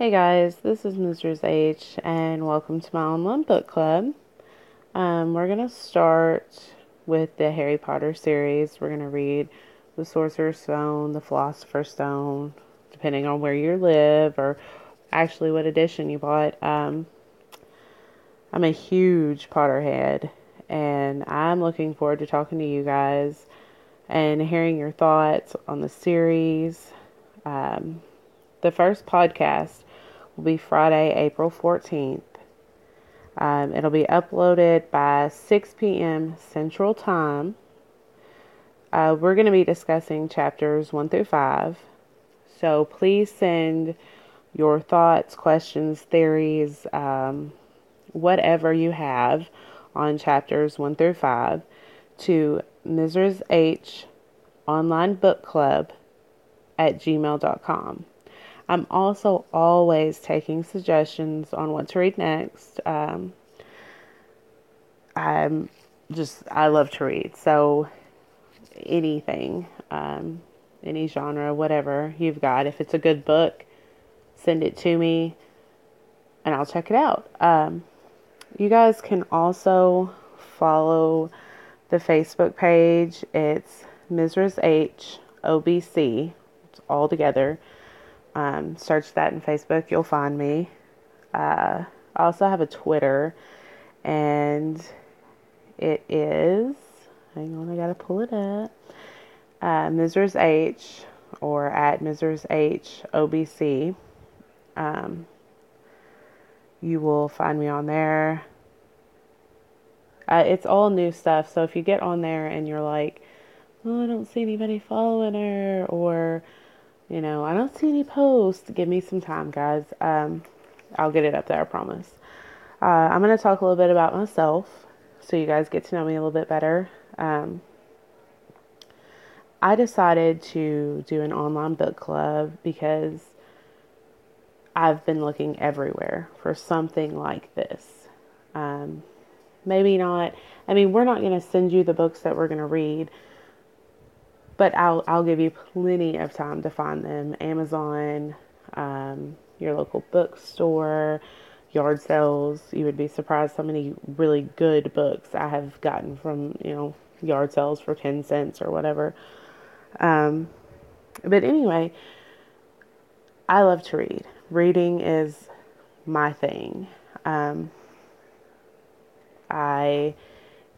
Hey guys, this is Mrs. H, and welcome to my online book club. Um, we're going to start with the Harry Potter series. We're going to read The Sorcerer's Stone, The Philosopher's Stone, depending on where you live or actually what edition you bought. Um, I'm a huge Potterhead, and I'm looking forward to talking to you guys and hearing your thoughts on the series. Um, the first podcast will be Friday, April 14th. Um, it'll be uploaded by 6 p.m. Central Time. Uh, we're going to be discussing chapters 1 through 5. So please send your thoughts, questions, theories, um, whatever you have on chapters 1 through 5 to Mrs. H Online Book Club at gmail.com. I'm also always taking suggestions on what to read next. Um, I'm just, I love to read. So anything, um, any genre, whatever you've got, if it's a good book, send it to me and I'll check it out. Um, you guys can also follow the Facebook page. It's Mrs. H OBC. It's all together. Um, search that in Facebook, you'll find me. Uh, I also have a Twitter, and it is. Hang on, I gotta pull it up. Uh, Mrs. H or at Mrs. H OBC. Um, you will find me on there. Uh, it's all new stuff, so if you get on there and you're like, oh, I don't see anybody following her, or you know, I don't see any posts. Give me some time, guys. Um, I'll get it up there, I promise. Uh, I'm going to talk a little bit about myself so you guys get to know me a little bit better. Um, I decided to do an online book club because I've been looking everywhere for something like this. Um, maybe not, I mean, we're not going to send you the books that we're going to read but I'll I'll give you plenty of time to find them. Amazon, um, your local bookstore, yard sales. You would be surprised how many really good books I have gotten from you know yard sales for ten cents or whatever. Um, but anyway, I love to read. Reading is my thing. Um, I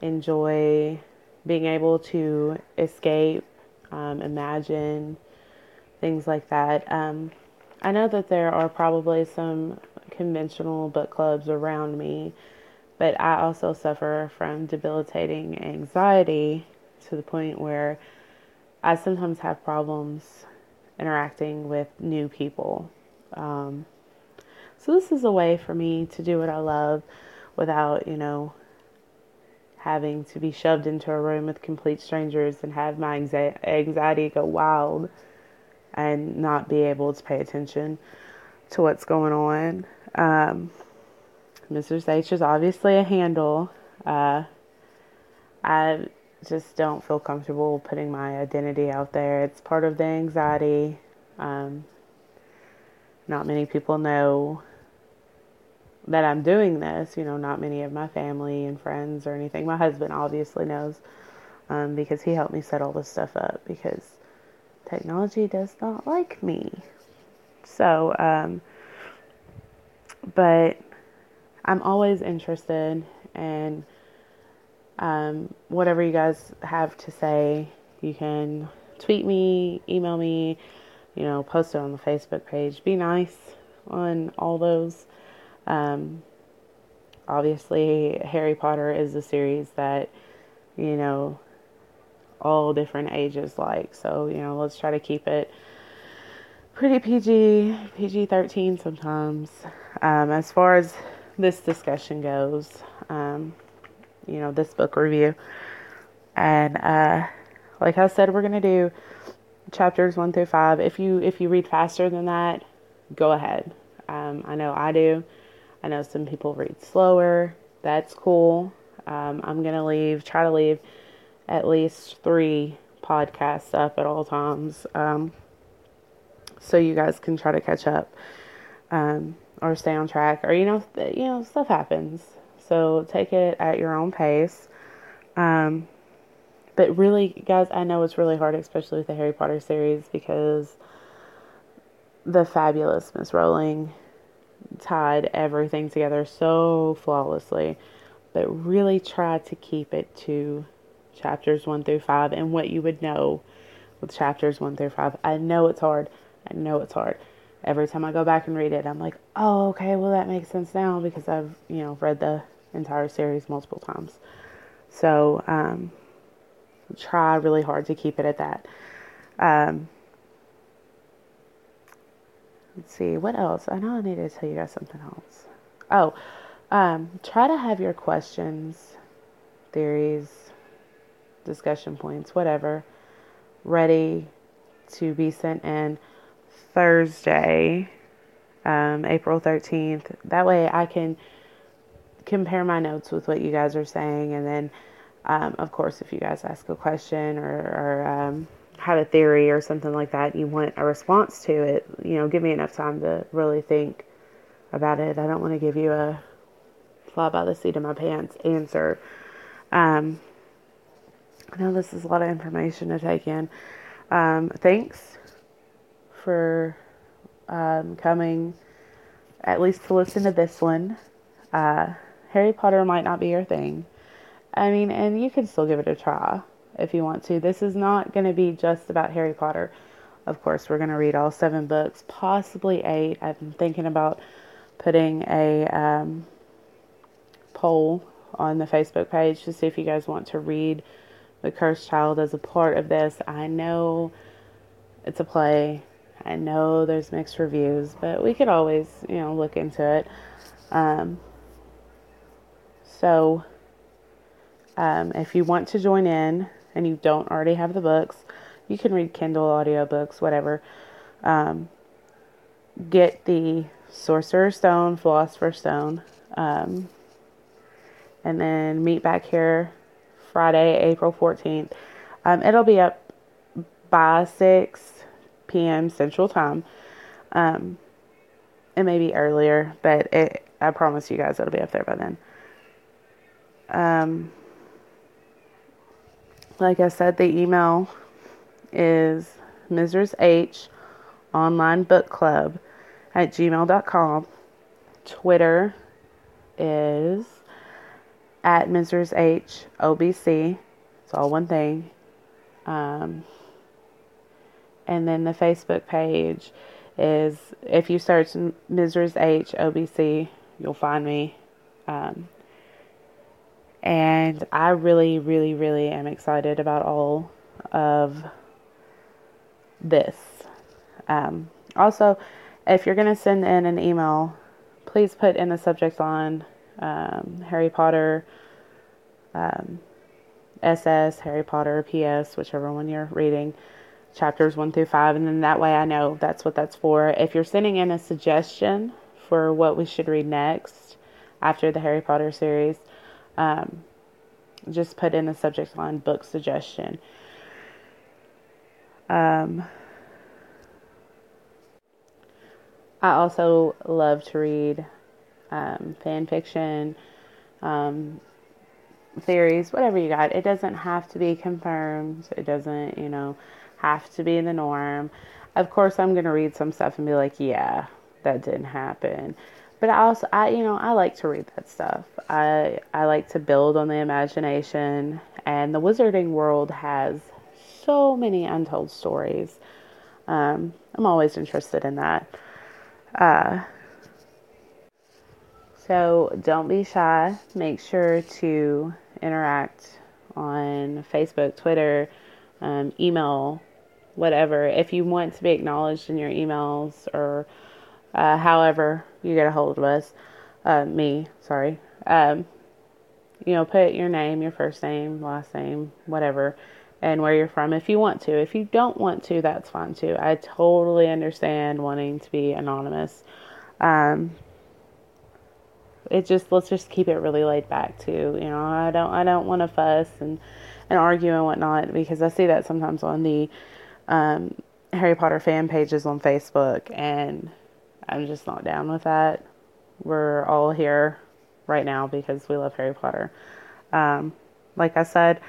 enjoy being able to escape um, imagine, things like that. Um, I know that there are probably some conventional book clubs around me, but I also suffer from debilitating anxiety to the point where I sometimes have problems interacting with new people. Um, so, this is a way for me to do what I love without, you know, having to be shoved into a room with complete strangers and have my anxiety go wild and not be able to pay attention to what's going on. Um, Mrs. H is obviously a handle. Uh, I just don't feel comfortable putting my identity out there. It's part of the anxiety. Um, not many people know that I'm doing this. You know, not many of my family and friends or anything. My husband obviously knows um, because he helped me set all this stuff up because technology does not like me. So, um, but I'm always interested in um, whatever you guys have to say. You can tweet me, email me, you know, post it on the Facebook page. Be nice on all those. Um, obviously, Harry Potter is a series that, you know, all different ages like. So, you know, let's try to keep it pretty PG, PG 13 sometimes. Um, as far as this discussion goes, um, you know, this book review. And uh, like I said, we're going to do chapters one through five. If you if you read faster than that, go ahead. Um, I know I do. I know some people read slower. That's cool. Um, I'm going to leave, try to leave at least three podcasts up at all times um, so you guys can try to catch up. um, or stay on track, or you know, th- you know, stuff happens. So take it at your own pace. Um, but really, guys, I know it's really hard, especially with the Harry Potter series, because the fabulous Miss Rowling tied everything together so flawlessly. But really try to keep it to chapters one through five and what you would know with chapters one through five. I know it's hard. I know it's hard. Every time I go back and read it, I'm like, oh, okay, well, that makes sense now because I've, you know, read the entire series multiple times. So, um, try really hard to keep it at that. Um, let's see, what else? I know I need to tell you guys something else. Oh, um, try to have your questions, theories, discussion points, whatever, ready to be sent in Thursday, um, April 13th. That way I can compare my notes with what you guys are saying. And then, um, of course, if you guys ask a question or, or um, have a theory or something like that, you want a response to it, you know, give me enough time to really think about it. I don't want to give you a fly by the seat of my pants answer. Um, I know this is a lot of information to take in. Um, thanks for um, coming, at least to listen to this one. Uh, Harry Potter might not be your thing. I mean, and you can still give it a try if you want to. This is not going to be just about Harry Potter. Of course, we're going to read all seven books, possibly eight. I've been thinking about putting a um, poll on the Facebook page to see if you guys want to read The Cursed Child as a part of this. I know it's a play. I know there's mixed reviews, but we could always, you know, look into it. Um, so, um, if you want to join in and you don't already have the books, you can read Kindle audiobooks, whatever. Um, get the Sorcerer's Stone, Philosopher's Stone, um, and then meet back here Friday, April 14th. Um, it'll be up by 6 p.m. Central Time. Um, it may be earlier, but it, I promise you guys it'll be up there by then. Um, like I said, the email is Mrs. H online book club at gmail.com. Twitter is at Mrs. H OBC. It's all one thing. Um, and then the Facebook page is if you search Mrs. H OBC, you'll find me. Um, and I really, really, really am excited about all of this. Um, also, if you're going to send in an email, please put in the subject line um, Harry Potter um, SS, Harry Potter PS, whichever one you're reading, chapters 1 through 5, and then that way I know that's what that's for. If you're sending in a suggestion for what we should read next after the Harry Potter series, um, just put in the subject line book suggestion. Um, I also love to read um, fan fiction, um, theories, whatever you got. It doesn't have to be confirmed. It doesn't, you know, have to be the norm. Of course, I'm going to read some stuff and be like, yeah, that didn't happen. But I also, I you know, I like to read that stuff. I I like to build on the imagination, and the Wizarding world has so many untold stories. Um, I'm always interested in that. Uh, so don't be shy. Make sure to interact on Facebook, Twitter, um, email, whatever. If you want to be acknowledged in your emails or uh, however you get a hold of us, uh, me, sorry, um, you know, put your name, your first name, last name, whatever, and where you're from if you want to. If you don't want to, that's fine too. I totally understand wanting to be anonymous. Um, it just let's just keep it really laid back too. You know, I don't I don't want to fuss and and argue and whatnot because I see that sometimes on the um, Harry Potter fan pages on Facebook and I'm just not down with that. We're all here right now because we love Harry Potter. Um, like I said,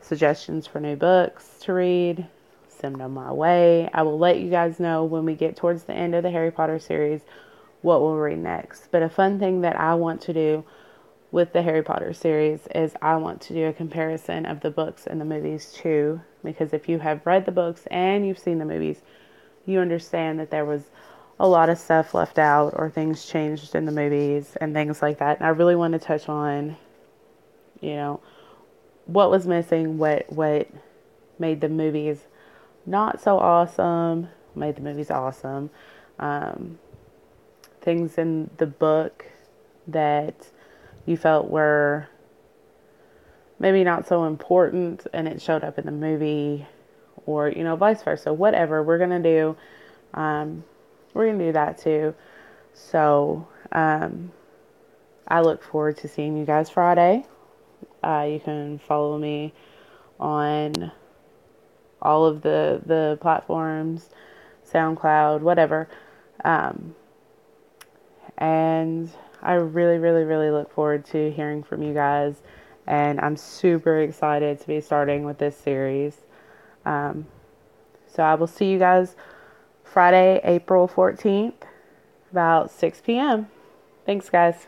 suggestions for new books to read, send them my way. I will let you guys know when we get towards the end of the Harry Potter series what we'll read next. But a fun thing that I want to do with the Harry Potter series is I want to do a comparison of the books and the movies too. Because if you have read the books and you've seen the movies, you understand that there was a lot of stuff left out or things changed in the movies and things like that. And I really want to touch on, you know, what was missing, what what made the movies not so awesome, made the movies awesome. Um, things in the book that you felt were maybe not so important and it showed up in the movie or you know vice versa whatever we're gonna do um, we're gonna do that too so um, i look forward to seeing you guys friday uh, you can follow me on all of the the platforms soundcloud whatever um, and I really, really, really look forward to hearing from you guys. And I'm super excited to be starting with this series. Um, so I will see you guys Friday, April 14th, about 6 p.m. Thanks, guys.